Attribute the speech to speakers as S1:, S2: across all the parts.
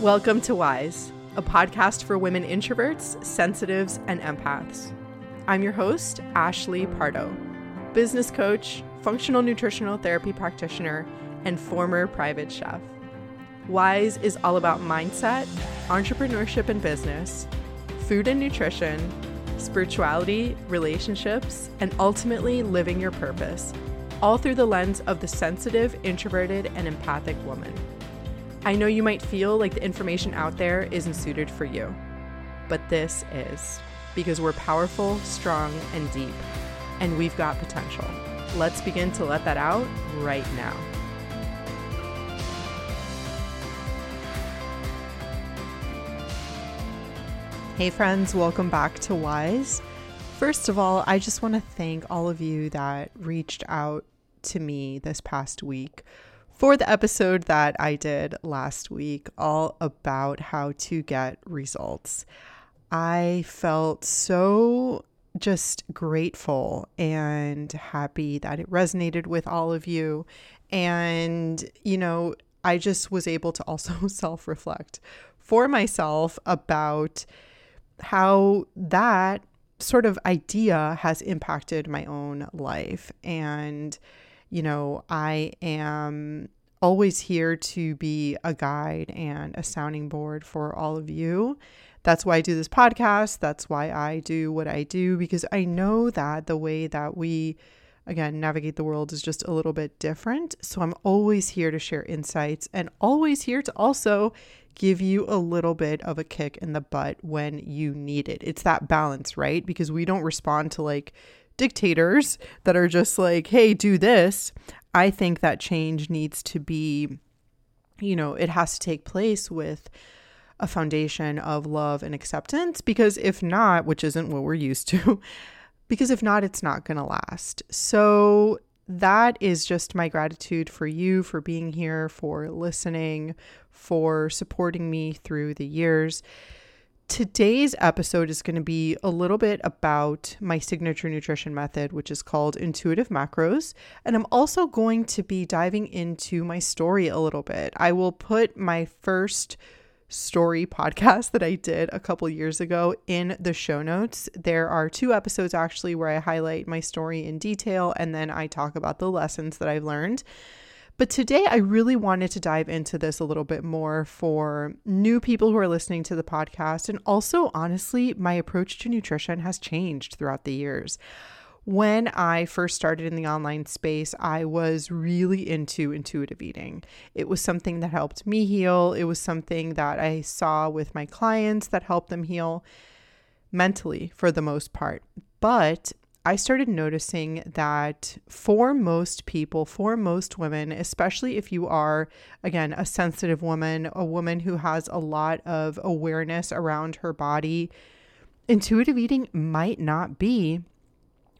S1: Welcome to Wise, a podcast for women introverts, sensitives, and empaths. I'm your host, Ashley Pardo, business coach, functional nutritional therapy practitioner, and former private chef. Wise is all about mindset, entrepreneurship and business, food and nutrition, spirituality, relationships, and ultimately living your purpose, all through the lens of the sensitive, introverted, and empathic woman. I know you might feel like the information out there isn't suited for you, but this is because we're powerful, strong, and deep, and we've got potential. Let's begin to let that out right now. Hey, friends, welcome back to Wise. First of all, I just want to thank all of you that reached out to me this past week for the episode that I did last week, all about how to get results. I felt so just grateful and happy that it resonated with all of you. And, you know, I just was able to also self reflect for myself about how that sort of idea has impacted my own life. And, you know, I am always here to be a guide and a sounding board for all of you. That's why I do this podcast. That's why I do what I do, because I know that the way that we, again, navigate the world is just a little bit different. So I'm always here to share insights and always here to also give you a little bit of a kick in the butt when you need it. It's that balance, right? Because we don't respond to like dictators that are just like, hey, do this. I think that change needs to be, you know, it has to take place with a foundation of love and acceptance because if not, which isn't what we're used to, because if not, it's not going to last. So that is just my gratitude for you for being here, for listening, for supporting me through the years. Today's episode is going to be a little bit about my signature nutrition method, which is called Intuitive Macros. And I'm also going to be diving into my story a little bit. I will put my first story podcast that I did a couple years ago in the show notes. There are two episodes actually where I highlight my story in detail and then I talk about the lessons that I've learned. But today, I really wanted to dive into this a little bit more for new people who are listening to the podcast. And also, honestly, my approach to nutrition has changed throughout the years. When I first started in the online space, I was really into intuitive eating. It was something that helped me heal, it was something that I saw with my clients that helped them heal mentally for the most part. But I started noticing that for most people, for most women, especially if you are, again, a sensitive woman, a woman who has a lot of awareness around her body, intuitive eating might not be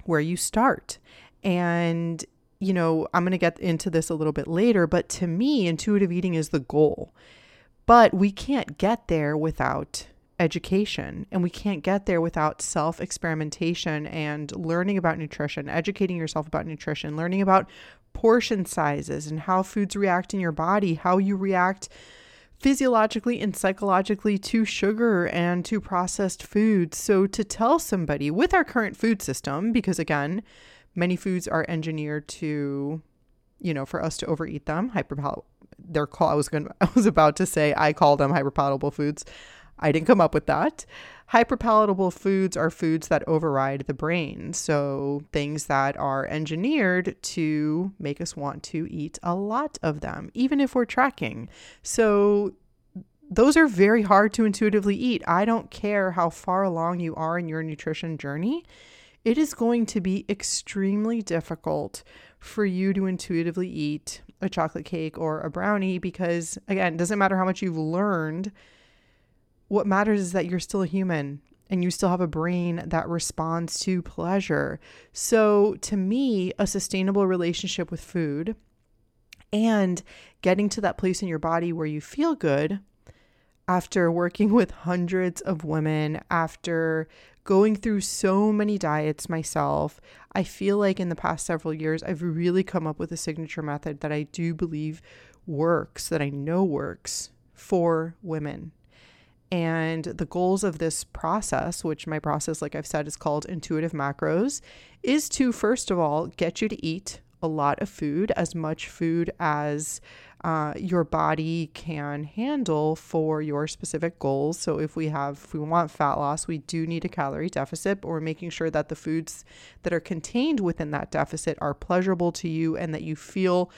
S1: where you start. And, you know, I'm going to get into this a little bit later, but to me, intuitive eating is the goal. But we can't get there without education. And we can't get there without self experimentation and learning about nutrition, educating yourself about nutrition, learning about portion sizes and how foods react in your body, how you react physiologically and psychologically to sugar and to processed foods. So, to tell somebody with our current food system, because again, many foods are engineered to, you know, for us to overeat them, hyperpal. They're called. I was going. I was about to say I call them hyperpalatable foods. I didn't come up with that. Hyperpalatable foods are foods that override the brain. So, things that are engineered to make us want to eat a lot of them, even if we're tracking. So, those are very hard to intuitively eat. I don't care how far along you are in your nutrition journey, it is going to be extremely difficult for you to intuitively eat a chocolate cake or a brownie because, again, it doesn't matter how much you've learned what matters is that you're still a human and you still have a brain that responds to pleasure. So, to me, a sustainable relationship with food and getting to that place in your body where you feel good after working with hundreds of women, after going through so many diets myself, I feel like in the past several years, I've really come up with a signature method that I do believe works, that I know works for women. And the goals of this process, which my process, like I've said, is called intuitive macros, is to first of all get you to eat a lot of food, as much food as uh, your body can handle for your specific goals. So if we have, if we want fat loss, we do need a calorie deficit, but we're making sure that the foods that are contained within that deficit are pleasurable to you and that you feel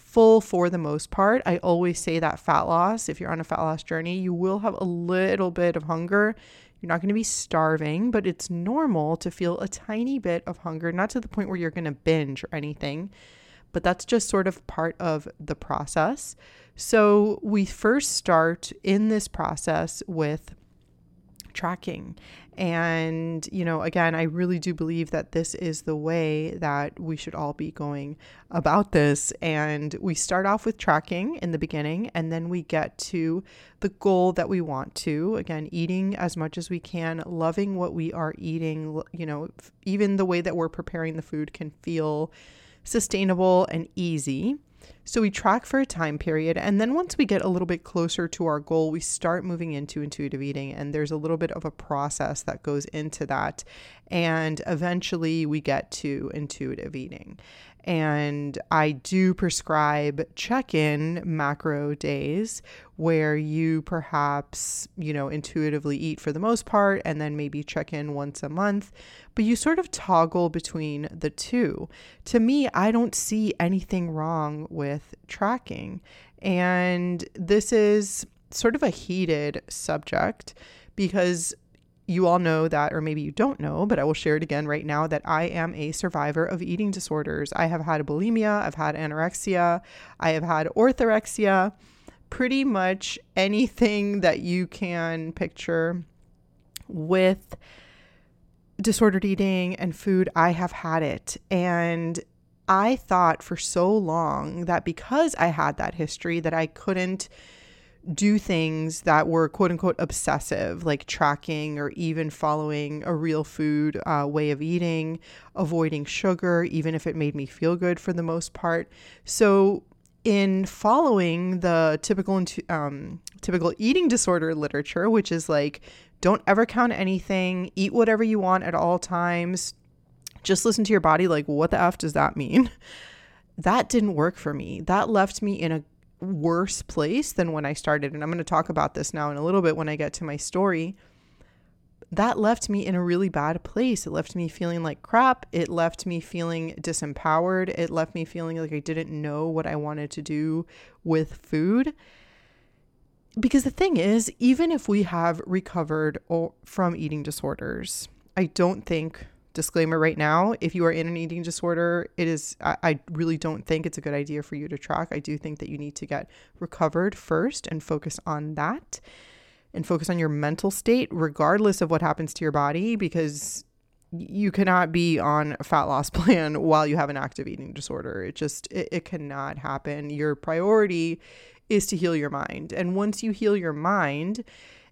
S1: full for the most part. I always say that fat loss, if you're on a fat loss journey, you will have a little bit of hunger. You're not going to be starving, but it's normal to feel a tiny bit of hunger, not to the point where you're going to binge or anything, but that's just sort of part of the process. So we first start in this process with tracking. And, you know, again, I really do believe that this is the way that we should all be going about this. And we start off with tracking in the beginning, and then we get to the goal that we want to. Again, eating as much as we can, loving what we are eating. You know, even the way that we're preparing the food can feel sustainable and easy. So we track for a time period. And then once we get a little bit closer to our goal, we start moving into intuitive eating. And there's a little bit of a process that goes into that. And eventually we get to intuitive eating. And I do prescribe check in macro days where you perhaps, you know, intuitively eat for the most part and then maybe check in once a month, but you sort of toggle between the two. To me, I don't see anything wrong with tracking. And this is sort of a heated subject because you all know that, or maybe you don't know, but I will share it again right now that I am a survivor of eating disorders. I have had bulimia, I've had anorexia, I have had orthorexia, pretty much anything that you can picture with disordered eating and food, I have had it. And I thought for so long that because I had that history that I couldn't do things that were quote unquote obsessive, like tracking or even following a real food uh, way of eating, avoiding sugar, even if it made me feel good for the most part. So, in following the typical um, typical eating disorder literature, which is like don't ever count anything, eat whatever you want at all times, just listen to your body. Like, what the f does that mean? That didn't work for me. That left me in a worse place than when I started. And I'm going to talk about this now in a little bit when I get to my story. That left me in a really bad place. It left me feeling like crap. It left me feeling disempowered. It left me feeling like I didn't know what I wanted to do with food. Because the thing is, even if we have recovered from eating disorders, I don't think disclaimer right now if you are in an eating disorder it is I, I, really don't think it's a good idea for you to track. I do think that you need to get recovered first and focus on that and focus on your mental state regardless of what happens to your body because you cannot be on a fat loss plan while you have an active eating disorder. It just it, it cannot happen. Your priority is to heal your mind. And once you heal your mind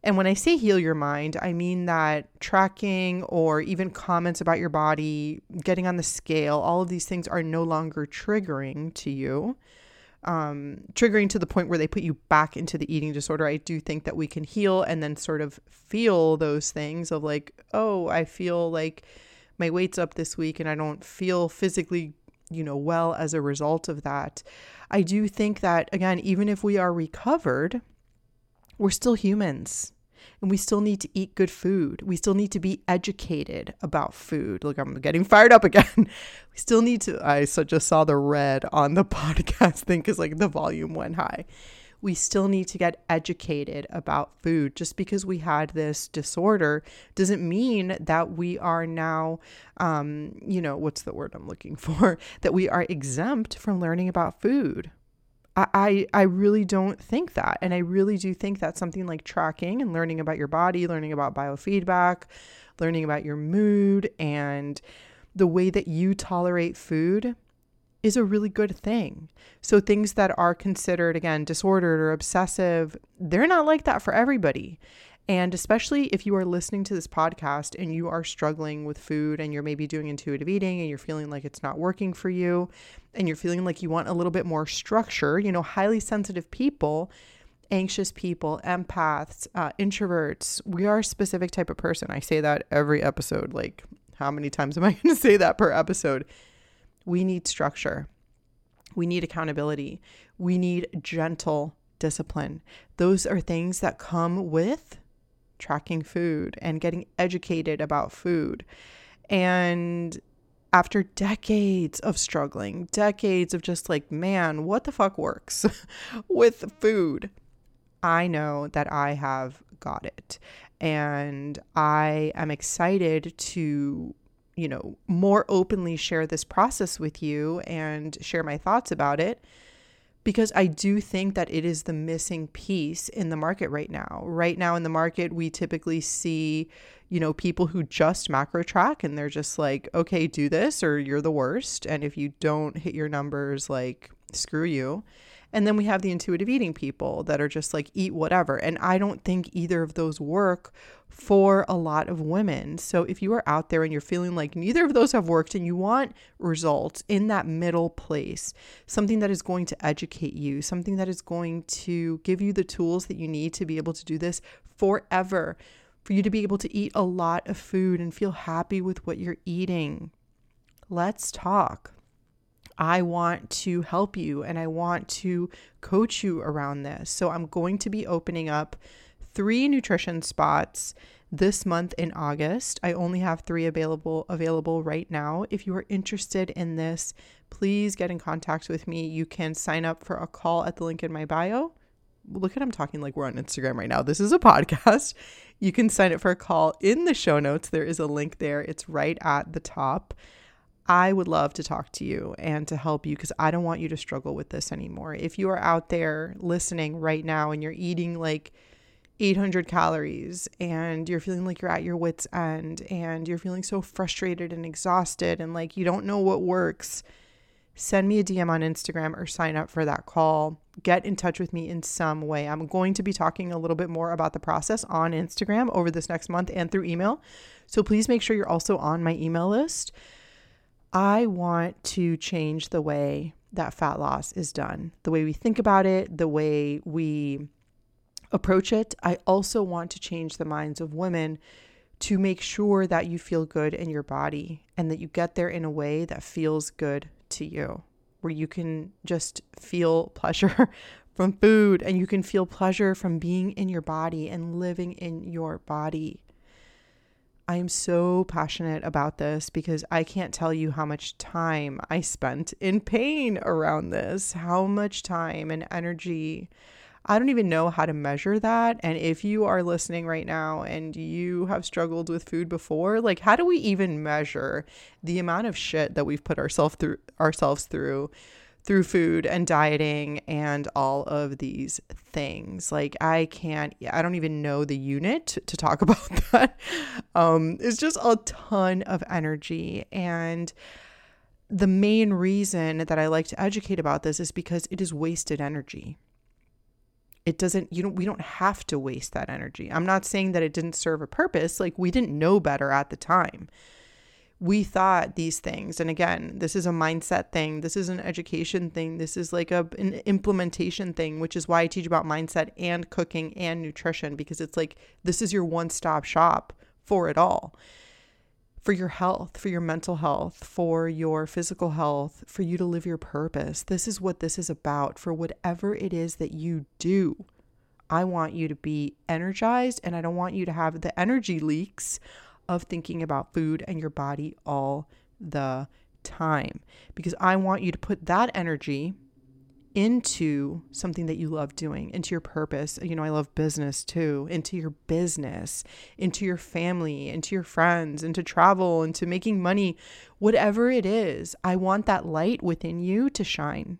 S1: and when I say heal your mind, I mean that tracking or even comments about your body, getting on the scale, all of these things are no longer triggering to you. Um, triggering to the point where they put you back into the eating disorder. I do think that we can heal and then sort of feel those things of like, oh, I feel like my weight's up this week and I don't feel physically, you know, well as a result of that. I do think that, again, even if we are recovered, we're still humans and we still need to eat good food. We still need to be educated about food. Look, I'm getting fired up again. we still need to. I just saw the red on the podcast thing because like the volume went high. We still need to get educated about food. Just because we had this disorder doesn't mean that we are now, um, you know, what's the word I'm looking for? That we are exempt from learning about food. I, I really don't think that. And I really do think that something like tracking and learning about your body, learning about biofeedback, learning about your mood, and the way that you tolerate food is a really good thing. So, things that are considered, again, disordered or obsessive, they're not like that for everybody. And especially if you are listening to this podcast and you are struggling with food and you're maybe doing intuitive eating and you're feeling like it's not working for you and you're feeling like you want a little bit more structure, you know, highly sensitive people, anxious people, empaths, uh, introverts. We are a specific type of person. I say that every episode. Like, how many times am I going to say that per episode? We need structure. We need accountability. We need gentle discipline. Those are things that come with tracking food and getting educated about food. And after decades of struggling, decades of just like, man, what the fuck works with food? I know that I have got it. And I am excited to, you know, more openly share this process with you and share my thoughts about it because I do think that it is the missing piece in the market right now. Right now in the market, we typically see, you know, people who just macro track and they're just like, okay, do this or you're the worst. And if you don't hit your numbers, like, screw you. And then we have the intuitive eating people that are just like, eat whatever. And I don't think either of those work for a lot of women. So if you are out there and you're feeling like neither of those have worked and you want results in that middle place, something that is going to educate you, something that is going to give you the tools that you need to be able to do this forever, for you to be able to eat a lot of food and feel happy with what you're eating. Let's talk. I want to help you and I want to coach you around this. So I'm going to be opening up three nutrition spots this month in August. I only have 3 available available right now. If you are interested in this, please get in contact with me. You can sign up for a call at the link in my bio. Look at I'm talking like we're on Instagram right now. This is a podcast. You can sign up for a call in the show notes. There is a link there. It's right at the top. I would love to talk to you and to help you because I don't want you to struggle with this anymore. If you are out there listening right now and you're eating like 800 calories and you're feeling like you're at your wits' end and you're feeling so frustrated and exhausted and like you don't know what works, send me a DM on Instagram or sign up for that call. Get in touch with me in some way. I'm going to be talking a little bit more about the process on Instagram over this next month and through email. So please make sure you're also on my email list I want to change the way that fat loss is done, the way we think about it, the way we approach it. I also want to change the minds of women to make sure that you feel good in your body and that you get there in a way that feels good to you, where you can just feel pleasure from food and you can feel pleasure from being in your body and living in your body. I am so passionate about this because I can't tell you how much time I spent in pain around this, how much time and energy. I don't even know how to measure that. And if you are listening right now and you have struggled with food before, like how do we even measure the amount of shit that we've put ourselves through ourselves through through food and dieting and all of these things. Like I can't I don't even know the unit to talk about that. Um it's just a ton of energy and the main reason that I like to educate about this is because it is wasted energy. It doesn't you don't we don't have to waste that energy. I'm not saying that it didn't serve a purpose, like we didn't know better at the time. We thought these things. And again this is a mindset thing. This is an education thing. This is like a an implementation thing which is why i teach about mindset and cooking and nutrition because it's like this is your one-stop shop for it all for your health for your mental health for your physical health for you to live your purpose. This is what this is about. For whatever it is that you do i want you to be energized and i don't want you to have the energy leaks of thinking about food and your body all the time. Because I want you to put that energy into something that you love doing, into your purpose. You know, I love business too, into your business, into your family, into your friends, into travel, into making money, whatever it is. I want that light within you to shine.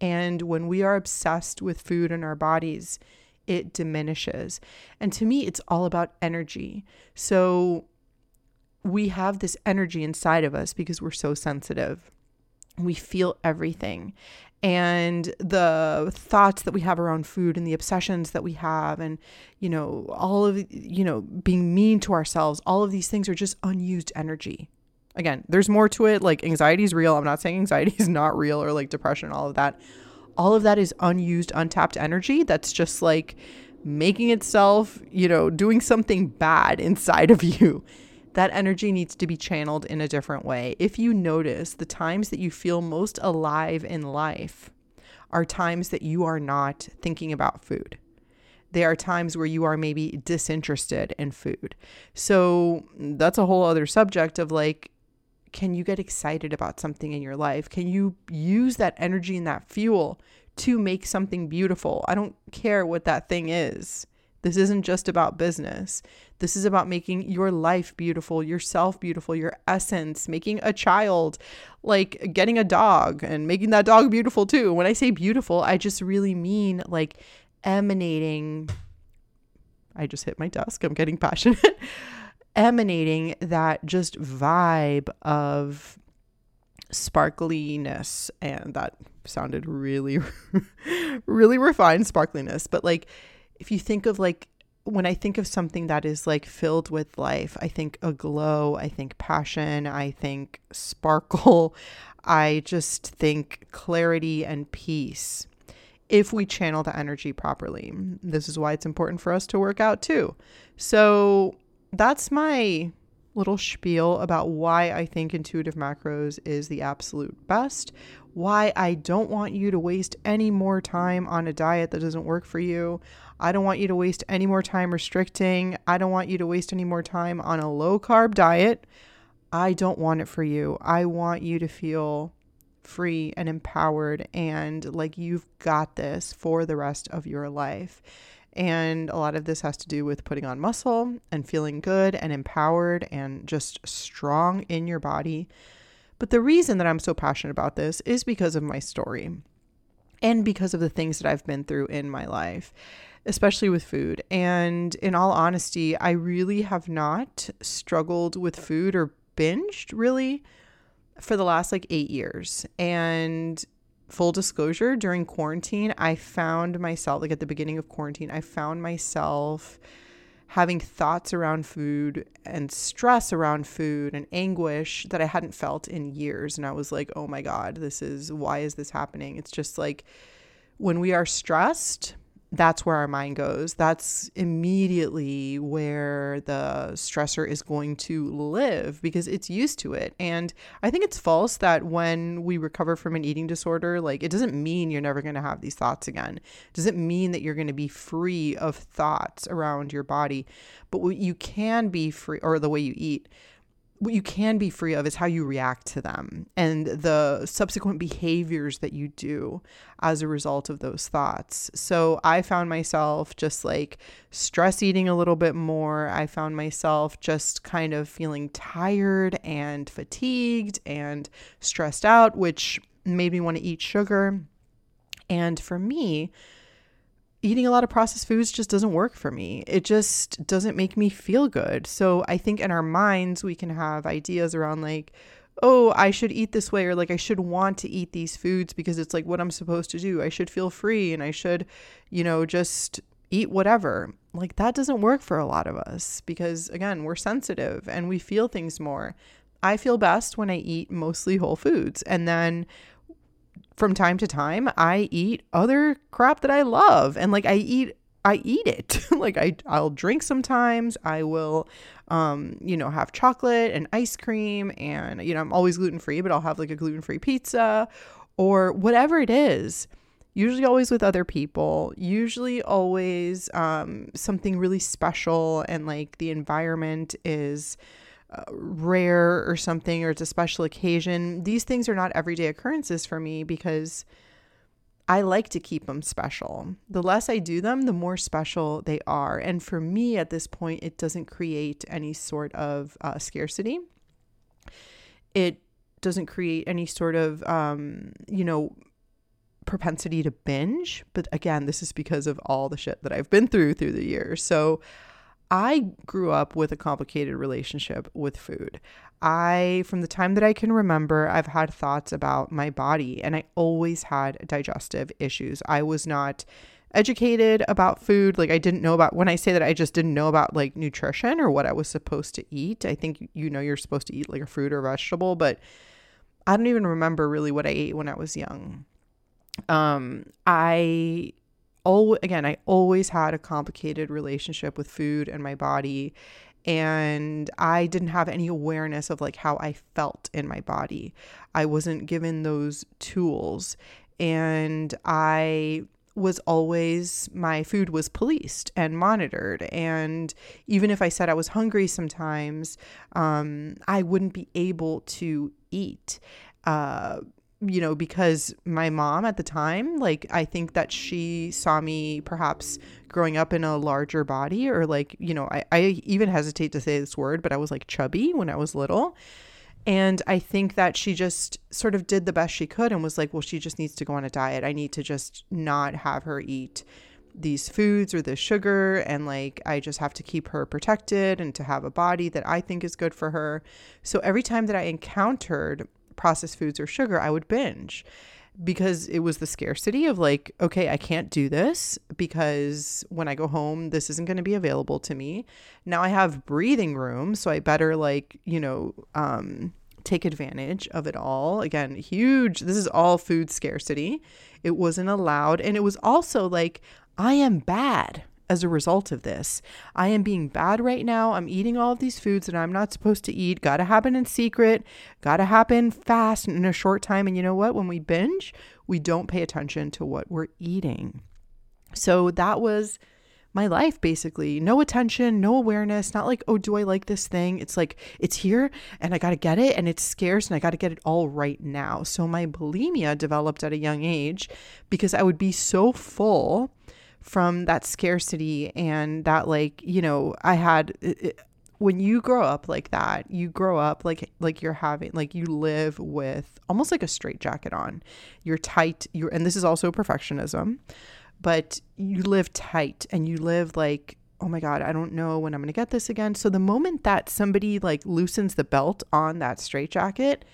S1: And when we are obsessed with food and our bodies, it diminishes. And to me, it's all about energy. So we have this energy inside of us because we're so sensitive. We feel everything. And the thoughts that we have around food and the obsessions that we have, and, you know, all of, you know, being mean to ourselves, all of these things are just unused energy. Again, there's more to it. Like anxiety is real. I'm not saying anxiety is not real or like depression, all of that all of that is unused, untapped energy that's just like making itself, you know, doing something bad inside of you. That energy needs to be channeled in a different way. If you notice the times that you feel most alive in life are times that you are not thinking about food. There are times where you are maybe disinterested in food. So that's a whole other subject of like, can you get excited about something in your life? Can you use that energy and that fuel to make something beautiful? I don't care what that thing is. This isn't just about business. This is about making your life beautiful, yourself beautiful, your essence, making a child, like getting a dog and making that dog beautiful too. When I say beautiful, I just really mean like emanating. I just hit my desk. I'm getting passionate. emanating that just vibe of sparkliness and that sounded really really refined sparkliness but like if you think of like when i think of something that is like filled with life i think a glow i think passion i think sparkle i just think clarity and peace if we channel the energy properly this is why it's important for us to work out too so that's my little spiel about why I think intuitive macros is the absolute best, why I don't want you to waste any more time on a diet that doesn't work for you. I don't want you to waste any more time restricting. I don't want you to waste any more time on a low carb diet. I don't want it for you. I want you to feel free and empowered and like you've got this for the rest of your life. And a lot of this has to do with putting on muscle and feeling good and empowered and just strong in your body. But the reason that I'm so passionate about this is because of my story and because of the things that I've been through in my life, especially with food. And in all honesty, I really have not struggled with food or binged really for the last like eight years. And full disclosure, during quarantine, I found myself, like at the beginning of quarantine, I found myself having thoughts around food and stress around food and anguish that I hadn't felt in years. And I was like, oh my God, this is why is this happening? It's just like when we are stressed, that's where our mind goes. That's immediately where the stressor is going to live because it's used to it. And I think it's false that when we recover from an eating disorder, like it doesn't mean you're never going to have these thoughts again. It doesn't mean that you're going to be free of thoughts around your body. But you can be free, or the way you eat, what you can be free of is how you react to them and the subsequent behaviors that you do as a result of those thoughts. So I found myself just like stress eating a little bit more. I found myself just kind of feeling tired and fatigued and stressed out, which made me want to eat sugar. And for me, eating a lot of processed foods just doesn't work for me. It just doesn't make me feel good. So I think in our minds, we can have ideas around like, oh, I should eat this way, or like I should want to eat these foods because it's like what I'm supposed to do. I should feel free and I should, you know, just eat whatever. Like that doesn't work for a lot of us because, again, we're sensitive and we feel things more. I feel best when I eat mostly whole foods. And then from time to time I eat other crap that I love and like I eat I eat it. like I I'll drink sometimes. I will um you know have chocolate and ice cream and you know I'm always gluten free but I'll have like a gluten free pizza or whatever it is. Usually always with other people, usually always um something really special and like the environment is uh, rare or something or it's a special occasion. These things are not everyday occurrences for me because I like to keep them special. The less I do them, the more special they are. And for me at this point, it doesn't create any sort of uh, scarcity. It doesn't create any sort of, um, you know, propensity to binge. But again, this is because of all the shit that I've been through through the years. So I grew up with a complicated relationship with food. I, from the time that I can remember, I've had thoughts about my body and I always had digestive issues. I was not educated about food. Like, I didn't know about, when I say that, I just didn't know about like nutrition or what I was supposed to eat. I think, you know, you're supposed to eat like a fruit or vegetable, but I don't even remember really what I ate when I was young. Um, I oh again, I always had a complicated relationship with food and my body and I didn't have any awareness of like how I felt in my body. I wasn't given those tools and I was always my food was policed and monitored and even if i said i was hungry sometimes um, i wouldn't be able to eat uh, you know because my mom at the time like i think that she saw me perhaps growing up in a larger body or like you know i, I even hesitate to say this word but i was like chubby when i was little and I think that she just sort of did the best she could and was like, well, she just needs to go on a diet. I need to just not have her eat these foods or this sugar. And like, I just have to keep her protected and to have a body that I think is good for her. So every time that I encountered processed foods or sugar, I would binge because it was the scarcity of like, okay, I can't do this because when I go home, this isn't going to be available to me. Now I have breathing room, so I better like, you know, um, take advantage of it all. Again, huge. This is all food scarcity. It wasn't allowed. And it was also like, I am bad as a result of this. I am being bad right now. I'm eating all of these foods that I'm not supposed to eat. Got to happen in secret, got to happen fast in a short time. And you know what? When we binge, we don't pay attention to what we're eating. So that was my life basically. No attention, no awareness, not like, oh, do I like this thing? It's like, it's here and I got to get it and it's scarce and I got to get it all right now. So my bulimia developed at a young age because I would be so full from that scarcity and that like you know i had it, when you grow up like that you grow up like like you're having like you live with almost like a straight jacket on. You're tight you're and this is also perfectionism but you live tight and you live like oh my god i don't know when i'm going to get this again. So the moment that somebody like loosens the belt on that straight jacket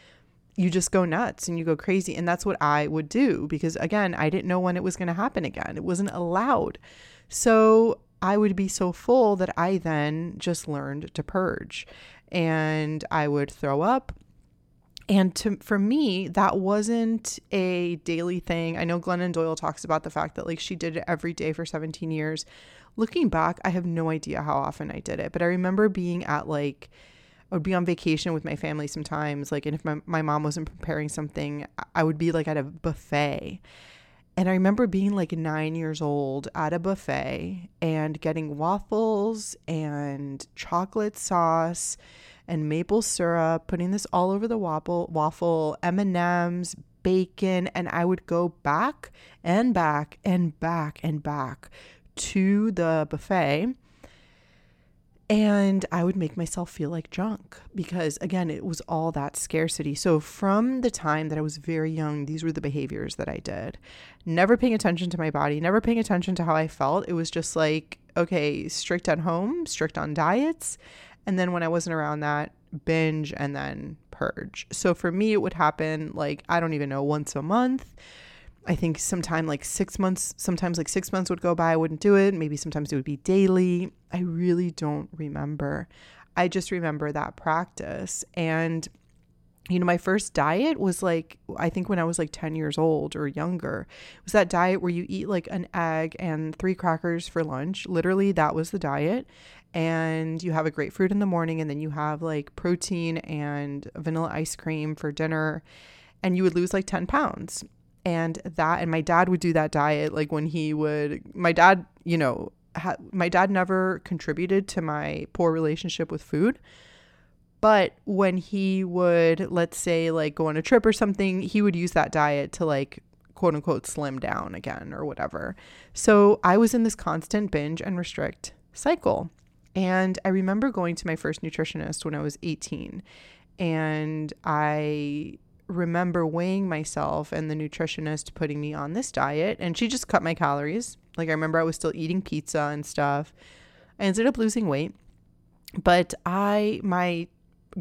S1: you just go nuts and you go crazy. And that's what I would do because, again, I didn't know when it was going to happen again. It wasn't allowed. So I would be so full that I then just learned to purge and I would throw up. And to, for me, that wasn't a daily thing. I know Glennon Doyle talks about the fact that like she did it every day for 17 years. Looking back, I have no idea how often I did it, but I remember being at like I would be on vacation with my family sometimes, like, and if my, my mom wasn't preparing something, I would be like at a buffet. And I remember being like nine years old at a buffet and getting waffles and chocolate sauce and maple syrup, putting this all over the waffle, waffle, M&Ms, bacon, and I would go back and back and back and back to the buffet and I would make myself feel like junk because, again, it was all that scarcity. So, from the time that I was very young, these were the behaviors that I did. Never paying attention to my body, never paying attention to how I felt. It was just like, okay, strict at home, strict on diets. And then when I wasn't around that, binge and then purge. So, for me, it would happen like, I don't even know, once a month I think sometime like six months, sometimes like six months would go by, I wouldn't do it. Maybe sometimes it would be daily. I really don't remember. I just remember that practice. And, you know, my first diet was like, I think when I was like 10 years old or younger, it was that diet where you eat like an egg and three crackers for lunch. Literally, that was the diet. And you have a grapefruit in the morning, and then you have like protein and vanilla ice cream for dinner and you would lose like 10 pounds and that and my dad would do that diet like when he would my dad you know ha, my dad never contributed to my poor relationship with food but when he would let's say like go on a trip or something he would use that diet to like quote unquote slim down again or whatever. So i was in this constant binge and restrict cycle and i remember going to my first nutritionist when i was 18 and i remember weighing myself and the nutritionist putting me on this diet and she just cut my calories. Like I remember I was still eating pizza and stuff. I ended up losing weight. But I my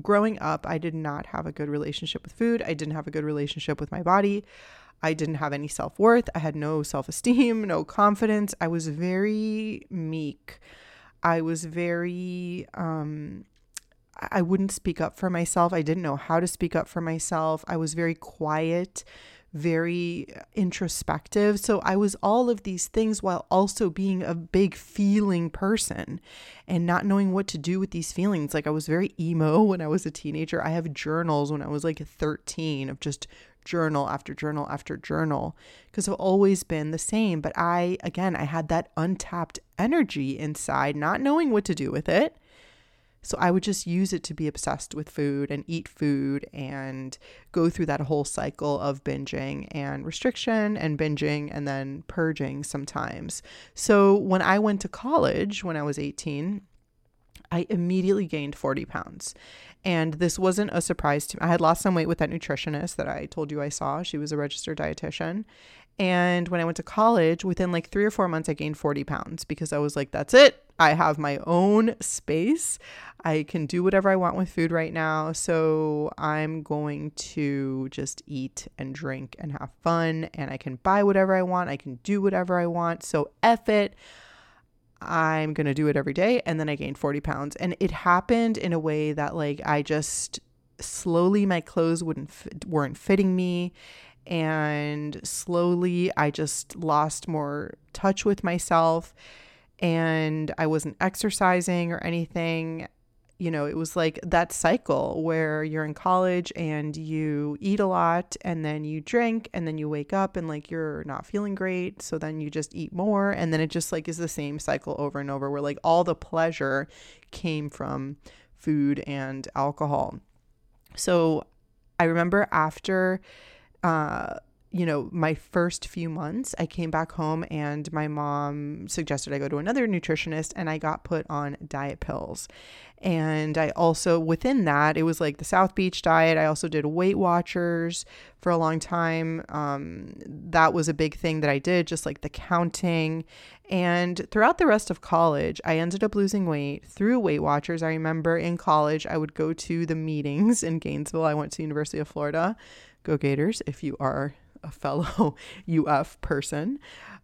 S1: growing up, I did not have a good relationship with food. I didn't have a good relationship with my body. I didn't have any self-worth. I had no self-esteem, no confidence. I was very meek. I was very um I wouldn't speak up for myself. I didn't know how to speak up for myself. I was very quiet, very introspective. So I was all of these things while also being a big feeling person and not knowing what to do with these feelings. Like I was very emo when I was a teenager. I have journals when I was like 13 of just journal after journal after journal because I've always been the same. But I, again, I had that untapped energy inside, not knowing what to do with it. So I would just use it to be obsessed with food and eat food and go through that whole cycle of binging and restriction and binging and then purging sometimes. So when I went to college when I was 18, I immediately gained 40 pounds. And this wasn't a surprise to me. I had lost some weight with that nutritionist that I told you I saw. She was a registered dietitian. And when I went to college, within like three or four months, I gained 40 pounds because I was like, that's it. I have my own space. I can do whatever I want with food right now. So I'm going to just eat and drink and have fun. And I can buy whatever I want. I can do whatever I want. So F it. I'm going to do it every day. And then I gained 40 pounds. And it happened in a way that, like, I just slowly my clothes wouldn't fit, weren't fitting me and slowly I just lost more touch with myself and I wasn't exercising or anything you know, it was like that cycle where you're in college and you eat a lot and then you drink and then you wake up and like you're not feeling great. So then you just eat more. And then it just like is the same cycle over and over where like all the pleasure came from food and alcohol. So I remember after, uh, you know, my first few months, I came back home and my mom suggested I go to another nutritionist and I got put on diet pills. And I also, within that, it was like the South Beach diet. I also did Weight Watchers for a long time. Um, that was a big thing that I did, just like the counting. And throughout the rest of college, I ended up losing weight through Weight Watchers. I remember in college, I would go to the meetings in Gainesville. I went to University of Florida. Go Gators if you are a fellow UF person.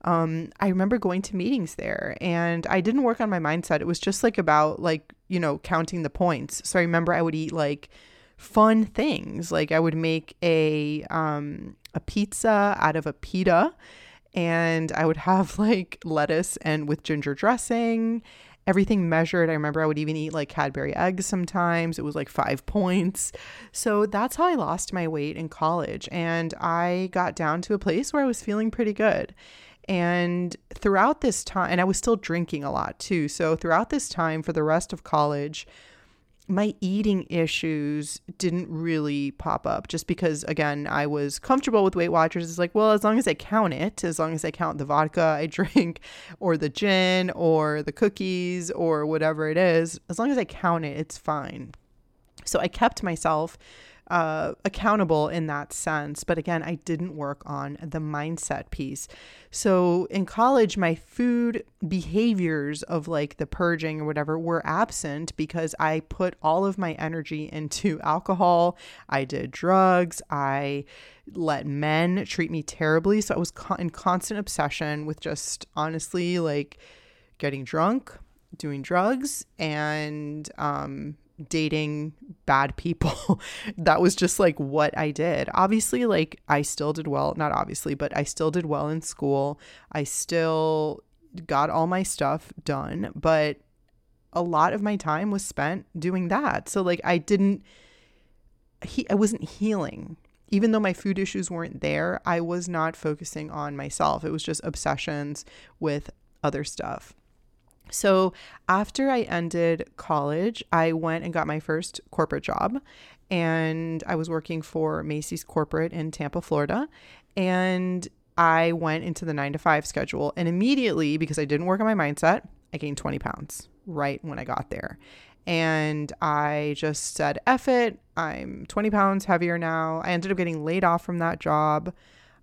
S1: Um, I remember going to meetings there and I didn't work on my mindset. It was just like about like, you know, counting the points. So I remember I would eat like fun things. Like I would make a um a pizza out of a pita and I would have like lettuce and with ginger dressing everything measured. I remember I would even eat like Cadbury eggs sometimes. It was like five points. So that's how I lost my weight in college. And I got down to a place where I was feeling pretty good. And throughout this time, and I was still drinking a lot too. So throughout this time for the rest of college, my eating issues didn't really pop up just because again i was comfortable with weight watchers. It's like well as long as i count it as long as i count the vodka i drink or the gin or the cookies or whatever it is as long as i count it it's fine. So i kept myself uh, accountable in that sense. But again, I didn't work on the mindset piece. So in college, my food behaviors of like the purging or whatever were absent because I put all of my energy into alcohol. I did drugs. I let men treat me terribly. So I was in constant obsession with just honestly like getting drunk, doing drugs, and um, dating bad people. that was just like what I did. Obviously, like I still did well, not obviously, but I still did well in school. I still got all my stuff done, but a lot of my time was spent doing that. So like I didn't he I wasn't healing. Even though my food issues weren't there, I was not focusing on myself. It was just obsessions with other stuff. So after I ended college, I went and got my first corporate job. And I was working for Macy's Corporate in Tampa, Florida. And I went into the nine to five schedule. And immediately, because I didn't work on my mindset, I gained 20 pounds right when I got there. And I just said, F it. I'm 20 pounds heavier now. I ended up getting laid off from that job.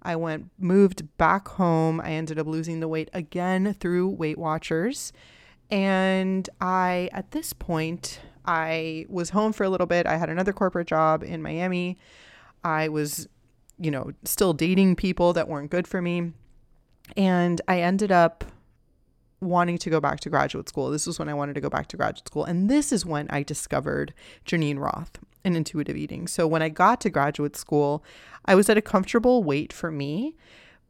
S1: I went, moved back home. I ended up losing the weight again through Weight Watchers. And I, at this point, I was home for a little bit. I had another corporate job in Miami. I was, you know, still dating people that weren't good for me. And I ended up wanting to go back to graduate school. This was when I wanted to go back to graduate school. And this is when I discovered Geneen Roth. and intuitive eating. So when I got to graduate school, I was at a comfortable weight for me,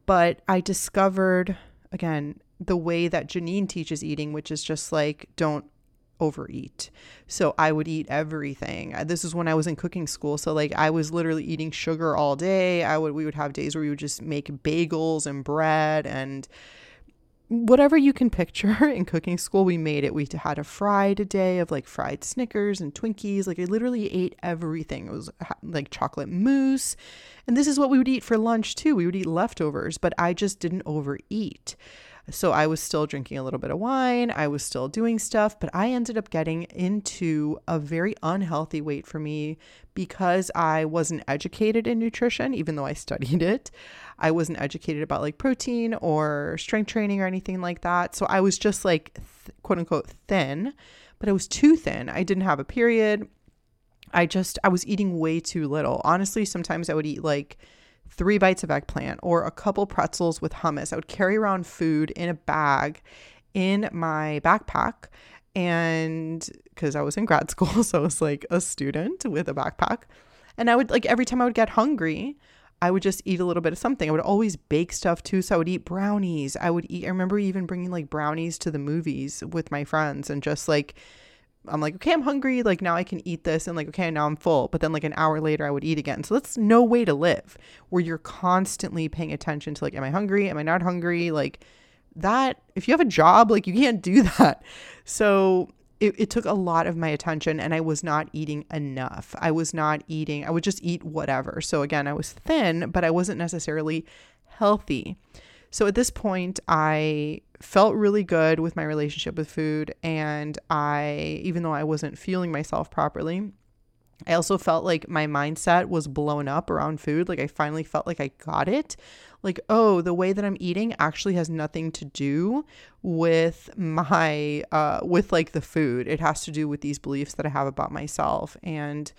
S1: but I discovered again the way that Geneen teaches eating, which is just like don't overeat. So I would eat everything. This is when I was in cooking school. So like I was literally eating sugar all day. I would we would have days where we would just make bagels and bread and whatever you can picture in cooking school, we made it. We had a fried a day of like fried Snickers and Twinkies. Like I literally ate everything. It was like chocolate mousse. And this is what we would eat for lunch too. We would eat leftovers, but I just didn't overeat. So I was still drinking a little bit of wine. I was still doing stuff, but I ended up getting into a very unhealthy weight for me because I wasn't educated in nutrition, even though I studied it. I wasn't educated about like protein or strength training or anything like that. So I was just like th- quote unquote thin, but I was too thin. I didn't have a period. I just, I was eating way too little. Honestly, sometimes I would eat like three bites of eggplant or a couple pretzels with hummus. I would carry around food in a bag in my backpack. And because I was in grad school, so I was like a student with a backpack. And I would like every time I would get hungry, I would just eat a little bit of something. I would always bake stuff too. So I would eat brownies. I would eat, I remember even bringing like brownies to the movies with my friends and just like I'm like, okay, I'm hungry. Like now I can eat this, and like, okay, now I'm full. But then like an hour later, I would eat again. So that's no way to live, where you're constantly paying attention to like, am I hungry? Am I not hungry? Like that. If you have a job, like you can't do that. So it, it took a lot of my attention, and I was not eating enough. I was not eating. I would just eat whatever. So again, I was thin, but I wasn't necessarily healthy. So at this point, I felt really good with my relationship with food. And I, even though I wasn't fueling myself properly, I also felt like my mindset was blown up around food. Like I finally felt like I got it. Like, oh, the way that I'm eating actually has nothing to do with my, uh, with like the food. It has to do with these beliefs that I have about myself. And,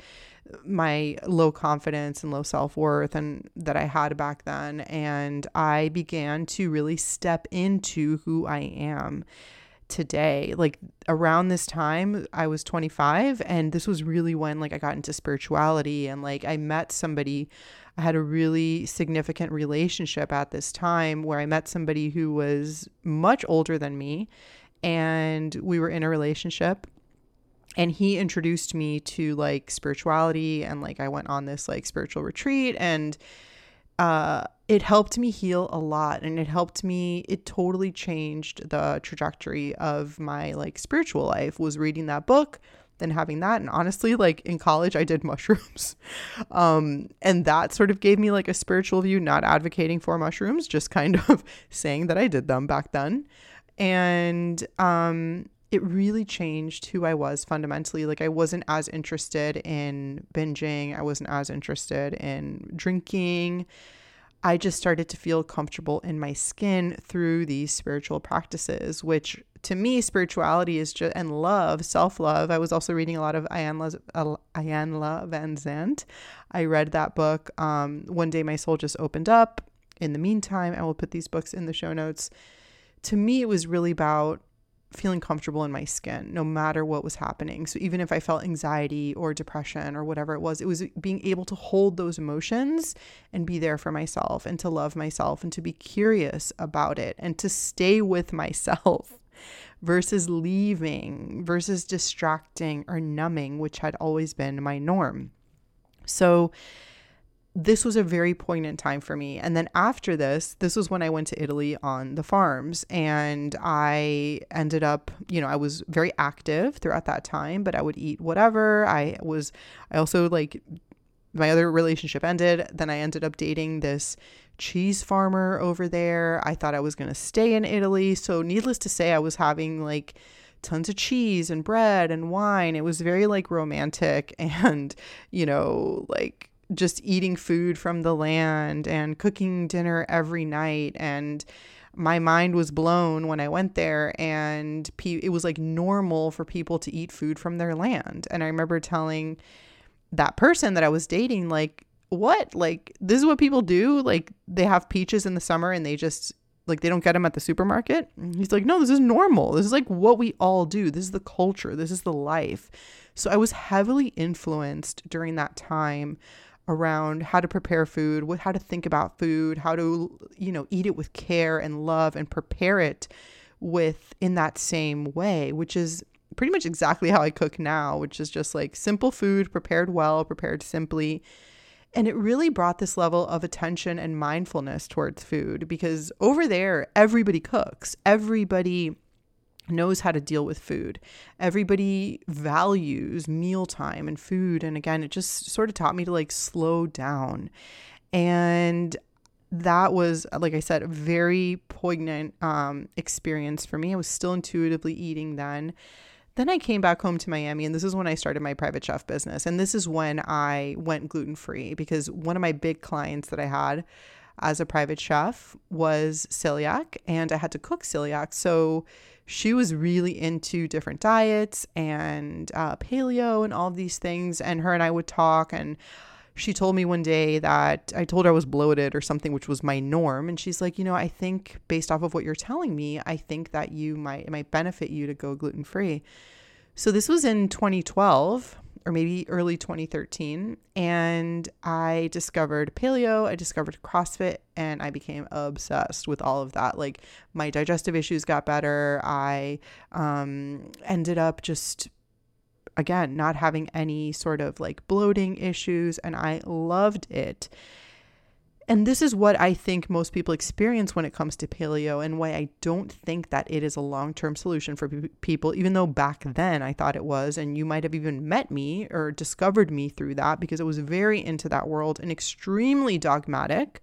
S1: my low confidence and low self worth and that I had back then. And I began to really step into who I am today. Like around this time, I was 25, and this was really when like I got into spirituality and like I met somebody. I had a really significant relationship at this time where I met somebody who was much older than me and we were in a relationship and he introduced me to like spirituality and like I went on this like spiritual retreat and uh it helped me heal a lot and it helped me it totally changed the trajectory of my like spiritual life was reading that book then having that and honestly like in college I did mushrooms. Um and that sort of gave me like a spiritual view not advocating for mushrooms just kind of saying that I did them back then. And um it really changed who I was fundamentally. Like, I wasn't as interested in binging, I wasn't as interested in drinking. I just started to feel comfortable in my skin through these spiritual practices, which to me, spirituality is just and love, self love. I was also reading a lot of Iyanla Vanzant. I read that book. Um, One day, my soul just opened up. In the meantime, I will put these books in the show notes. To me, it was really about feeling comfortable in my skin no matter what was happening. So even if I felt anxiety or depression or whatever it was, it was being able to hold those emotions and be there for myself and to love myself and to be curious about it and to stay with myself versus leaving versus distracting or numbing, which had always been my norm. So this was a very poignant time for me. And then after this, this was when I went to Italy on the farms and I ended up, you know, I was very active throughout that time, but I would eat whatever. I was, I also like, my other relationship ended. Then I ended up dating this cheese farmer over there. I thought I was going to stay in Italy. So, needless to say, I was having like, tons of cheese and bread and wine. It was very like romantic and, you know, like just eating food from the land and cooking dinner every night and my mind was blown when I went there and pe- it was like normal for people to eat food from their land and I remember telling that person that I was dating like what like this is what people do like they have peaches in the summer and they just like they don't get them at the supermarket. He's like, no, this is normal. This is like what we all do. This is the culture. This is the life. So I was heavily influenced during that time around how to prepare food, how to think about food, how to you know eat it with care and love and prepare it with in that same way, which is pretty much exactly how I cook now, which is just like simple food prepared well, prepared simply. And it really brought this level of attention and mindfulness towards food because over there, everybody cooks. Everybody knows how to deal with food. Everybody values mealtime and food. And again, it just sort of taught me to like slow down. And that was, like I said, a very poignant um, experience for me. I was still intuitively eating then. Then I came back home to Miami, and this is when I started my private chef business. And this is when I went gluten free because one of my big clients that I had as a private chef was celiac, and I had to cook celiac. So she was really into different diets and uh, paleo and all these things. And her and I would talk. And she told me one day that I told her I was bloated or something, which was my norm. And she's like, you know, I think based off of what you're telling me, I think that you might it might benefit you to go gluten free. So this was in 2012 or maybe early 2013. And I discovered paleo, I discovered CrossFit, and I became obsessed with all of that. Like my digestive issues got better. I um, ended up just again not having any sort of like bloating issues and I loved it. And this is what I think most people experience when it comes to paleo, and why I don't think that it is a long term solution for people, even though back then I thought it was. And you might have even met me or discovered me through that because I was very into that world and extremely dogmatic.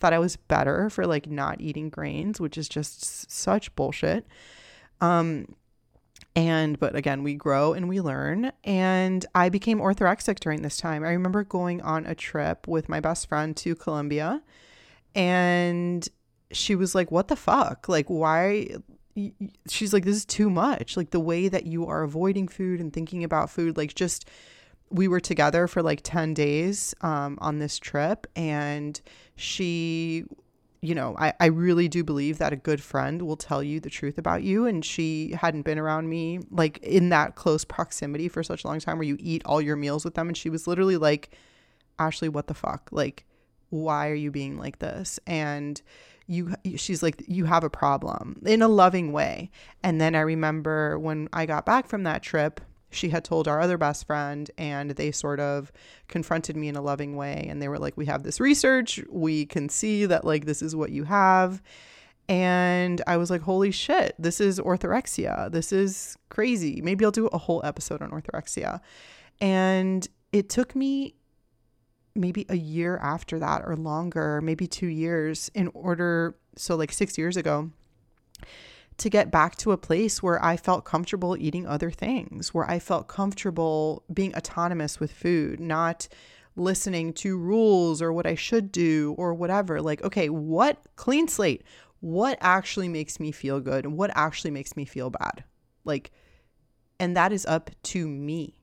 S1: Thought I was better for like not eating grains, which is just such bullshit. Um, and, but again, we grow and we learn. And I became orthorexic during this time. I remember going on a trip with my best friend to Colombia. And she was like, What the fuck? Like, why? She's like, This is too much. Like, the way that you are avoiding food and thinking about food, like, just we were together for like 10 days um, on this trip. And she you know, I, I really do believe that a good friend will tell you the truth about you. And she hadn't been around me like in that close proximity for such a long time where you eat all your meals with them. And she was literally like, Ashley, what the fuck? Like, why are you being like this? And you, she's like, you have a problem in a loving way. And then I remember when I got back from that trip, she had told our other best friend and they sort of confronted me in a loving way and they were like we have this research. We can see that like this is what you have. And i was like holy shit this is orthorexia. This is crazy. Maybe i'll do a whole episode on orthorexia. And it took me maybe a year after that or longer maybe 2 years in order so like 6 years ago to get back to a place where I felt comfortable eating other things, where I felt comfortable being autonomous with food, not listening to rules or what I should do or whatever. Like, okay, what clean slate? What actually makes me feel good and what actually makes me feel bad? Like, and that is up to me.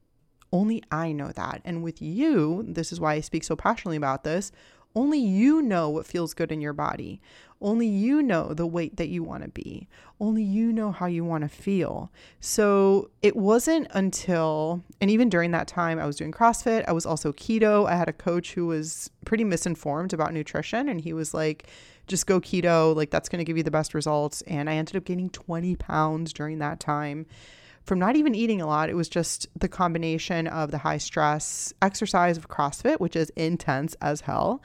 S1: Only I know that. And with you, this is why I speak so passionately about this. Only you know what feels good in your body. Only you know the weight that you want to be. Only you know how you want to feel. So it wasn't until, and even during that time, I was doing CrossFit. I was also keto. I had a coach who was pretty misinformed about nutrition, and he was like, just go keto. Like, that's going to give you the best results. And I ended up gaining 20 pounds during that time from not even eating a lot. It was just the combination of the high stress exercise of CrossFit, which is intense as hell,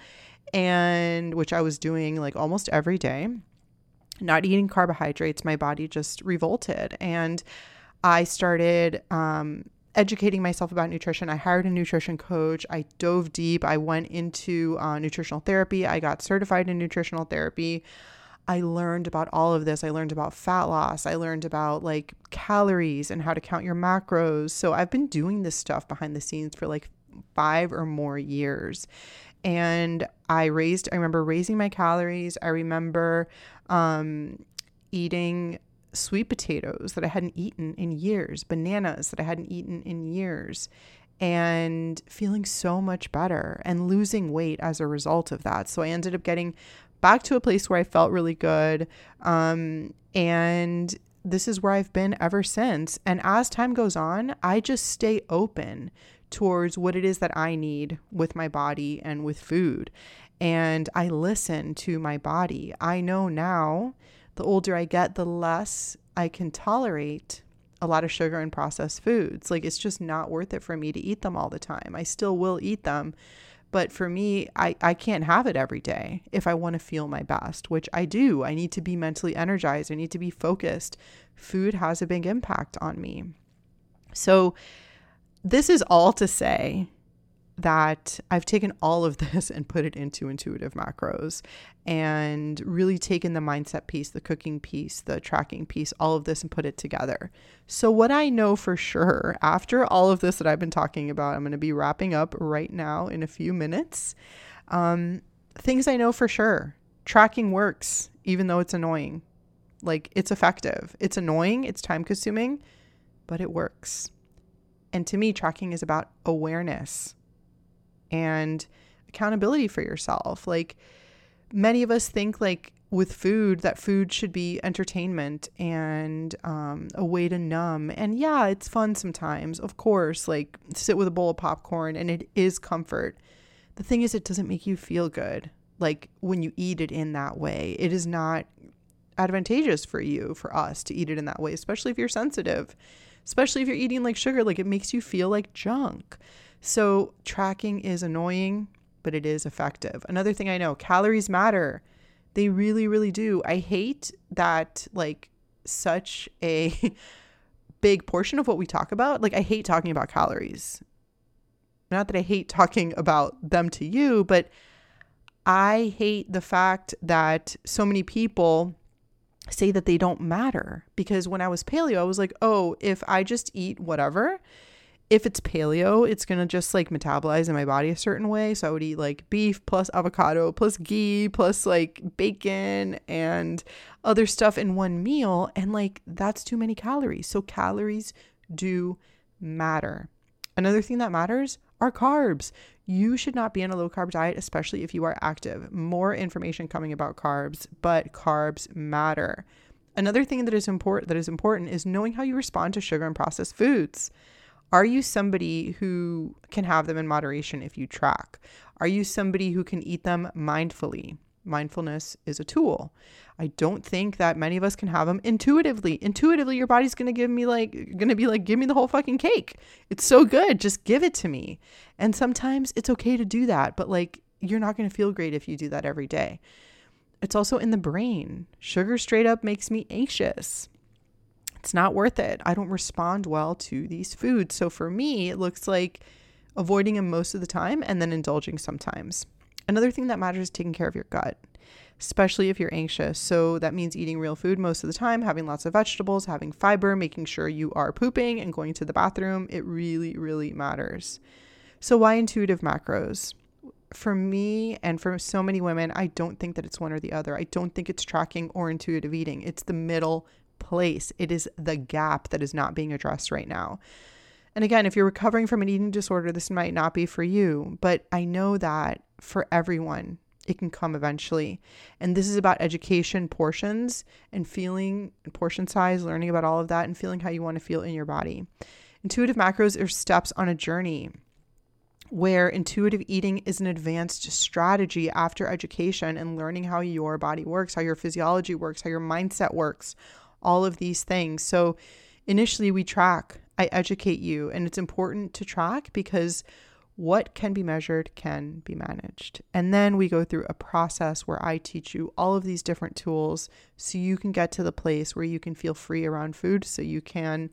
S1: and which I was doing like almost every day. Not eating carbohydrates, my body just revolted. And I started um, educating myself about nutrition. I hired a nutrition coach. I dove deep. I went into uh, nutritional therapy. I got certified in nutritional therapy. I learned about all of this. I learned about fat loss. I learned about like calories and how to count your macros. So I've been doing this stuff behind the scenes for like five or more years. And I raised, I remember raising my calories. I remember um, eating sweet potatoes that I hadn't eaten in years, bananas that I hadn't eaten in years, and feeling so much better and losing weight as a result of that. So I ended up getting back to a place where I felt really good. Um, and this is where I've been ever since. And as time goes on, I just stay open towards what it is that I need with my body and with food. And I listen to my body. I know now, the older I get, the less I can tolerate a lot of sugar and processed foods. Like it's just not worth it for me to eat them all the time. I still will eat them. But for me, I, I can't have it every day if I want to feel my best, which I do. I need to be mentally energized. I need to be focused. Food has a big impact on me. So, this is all to say that I've taken all of this and put it into intuitive macros and really taken the mindset piece, the cooking piece, the tracking piece, all of this and put it together. So, what I know for sure after all of this that I've been talking about, I'm going to be wrapping up right now in a few minutes. Um, things I know for sure tracking works, even though it's annoying. Like, it's effective. It's annoying, it's time consuming, but it works. And to me, tracking is about awareness and accountability for yourself. Like many of us think like with food that food should be entertainment and um, a way to numb. And yeah, it's fun sometimes, of course, like sit with a bowl of popcorn and it is comfort. The thing is, it doesn't make you feel good. Like when you eat it in that way, it is not advantageous for you, for us to eat it in that way, especially if you're sensitive, especially if you're eating like sugar, like it makes you feel like junk. So, tracking is annoying, but it is effective. Another thing I know calories matter. They really, really do. I hate that, like, such a big portion of what we talk about. Like, I hate talking about calories. Not that I hate talking about them to you, but I hate the fact that so many people say that they don't matter. Because when I was paleo, I was like, oh, if I just eat whatever, if it's paleo, it's to just like metabolize in my body a certain way. So I would eat like beef plus avocado plus ghee plus like bacon and other stuff in one meal. And like that's too many calories. So calories do matter. Another thing that matters are carbs. You should not be on a low carb diet, especially if you are active. More information coming about carbs, but carbs matter. Another thing that is important that is important is knowing how you respond to sugar and processed foods. Are you somebody who can have them in moderation if you track? Are you somebody who can eat them mindfully? Mindfulness is a tool. I don't think that many of us can have them intuitively. Intuitively, your body's to give me like, to be like, give me the whole fucking cake. It's so good. Just give it to me. And sometimes it's okay to do that, but like, you're not to feel great if you do that every day. It's also in the brain. Sugar straight up makes me anxious it's not worth it. I don't respond well to these foods. So for me, it looks like avoiding them most of the time and then indulging sometimes. Another thing that matters is taking care of your gut, especially if you're anxious. So that means eating real food most of the time, having lots of vegetables, having fiber, making sure you are pooping and going to the bathroom. It really, really matters. So, why intuitive macros? For me and for so many women, I don't think that it's one or the other. I don't think it's tracking or intuitive eating. It's the middle place. It is the gap that is not being addressed right now. And again, if you're recovering from an eating disorder, this might not be for you, but I know that for everyone, it can come eventually. And this is about education portions and feeling portion size, learning about all of that, and feeling how you want to feel in your body. Intuitive macros are steps on a journey where intuitive eating is an advanced strategy after education and learning how your body works, how your physiology works, how your mindset works, all of these things. So initially we track, I educate you, and it's important to track because what can be measured can be managed. And then we go through a process where I teach you all of these different tools so you can get to the place where you can feel free around food so you can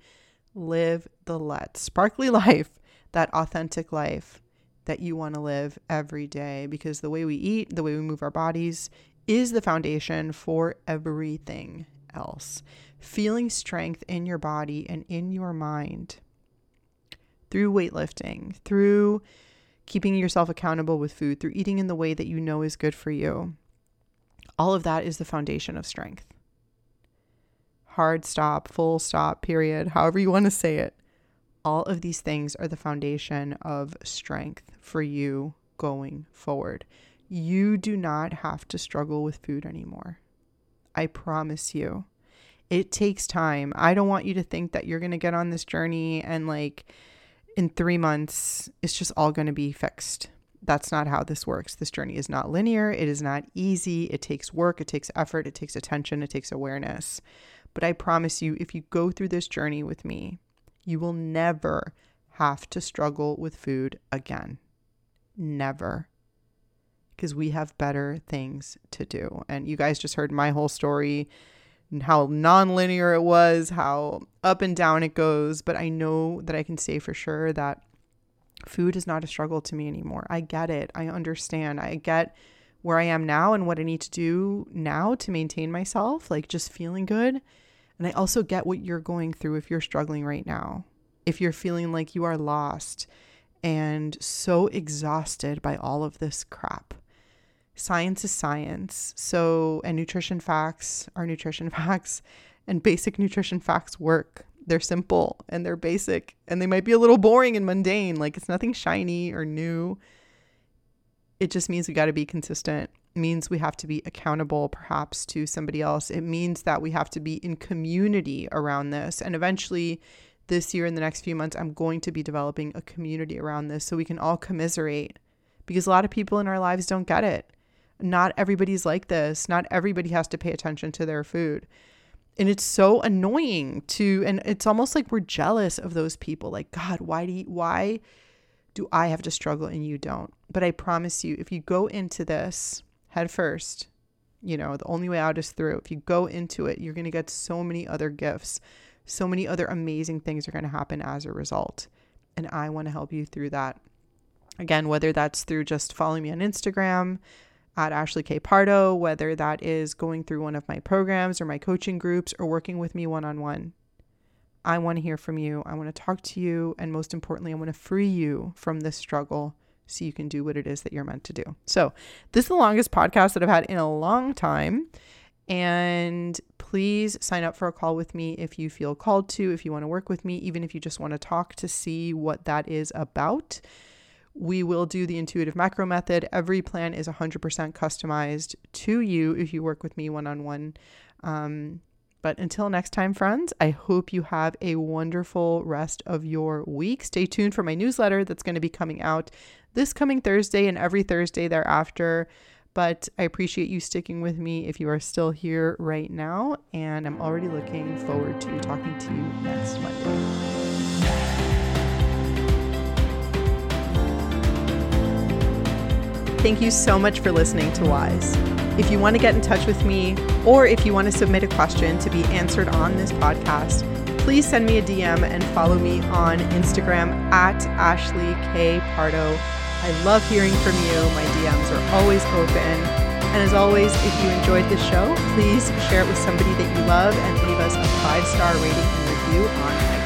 S1: live the let sparkly life, that authentic life that you want to live every day because the way we eat, the way we move our bodies is the foundation for everything else. Feeling strength in your body and in your mind through weightlifting, through keeping yourself accountable with food, through eating in the way that you know is good for you. All of that is the foundation of strength. Hard stop, full stop, period, however you want to say it. All of these things are the foundation of strength for you going forward. You do not have to struggle with food anymore. I promise you. It takes time. I don't want you to think that you're going to get on this journey and, like, in three months, it's just all going to be fixed. That's not how this works. This journey is not linear. It is not easy. It takes work. It takes effort. It takes attention. It takes awareness. But I promise you, if you go through this journey with me, you will never have to struggle with food again. Never. Because we have better things to do. And you guys just heard my whole story and how non-linear it was, how up and down it goes, but I know that I can say for sure that food is not a struggle to me anymore. I get it. I understand. I get where I am now and what I need to do now to maintain myself, like just feeling good. And I also get what you're going through if you're struggling right now. If you're feeling like you are lost and so exhausted by all of this crap science is science. So, and nutrition facts are nutrition facts, and basic nutrition facts work. They're simple and they're basic, and they might be a little boring and mundane. Like it's nothing shiny or new. It just means we got to be consistent. It means we have to be accountable, perhaps, to somebody else. It means that we have to be in community around this. And eventually, this year, in the next few months, I'm going to be developing a community around this so we can all commiserate because a lot of people in our lives don't get it. Not everybody's like this. Not everybody has to pay attention to their food. And it's so annoying to and it's almost like we're jealous of those people. Like, God, why do you, why do I have to struggle and you don't? But I promise you, if you go into this head first, you know, the only way out is through. If you go into it, you're going to get so many other gifts. So many other amazing things are going to happen as a result. And I want to help you through that. Again, whether that's through just following me on Instagram, at Ashley K. Pardo, whether that is going through one of my programs or my coaching groups or working with me one on one. I want to hear from you. I want to talk to you. And most importantly, I want to free you from this struggle so you can do what it is that you're meant to do. So, this is the longest podcast that I've had in a long time. And please sign up for a call with me if you feel called to, if you want to work with me, even if you just want to talk to see what that is about we will do the intuitive macro method. Every plan is 100% customized to you if you work with me one on one. But until next time, friends, I hope you have a wonderful rest of your week. Stay tuned for my newsletter that's going to be coming out this coming Thursday and every Thursday thereafter. But I appreciate you sticking with me if you are still here right now. And I'm already looking forward to talking to you next Monday. Thank you so much for listening to Wise. If you want to get in touch with me, or if you want to submit a question to be answered on this podcast, please send me a DM and follow me on Instagram at Ashley K. Pardo. I love hearing from you. My DMs are always open. And as always, if you enjoyed this show, please share it with somebody that you love and leave us a five star rating and review on iTunes.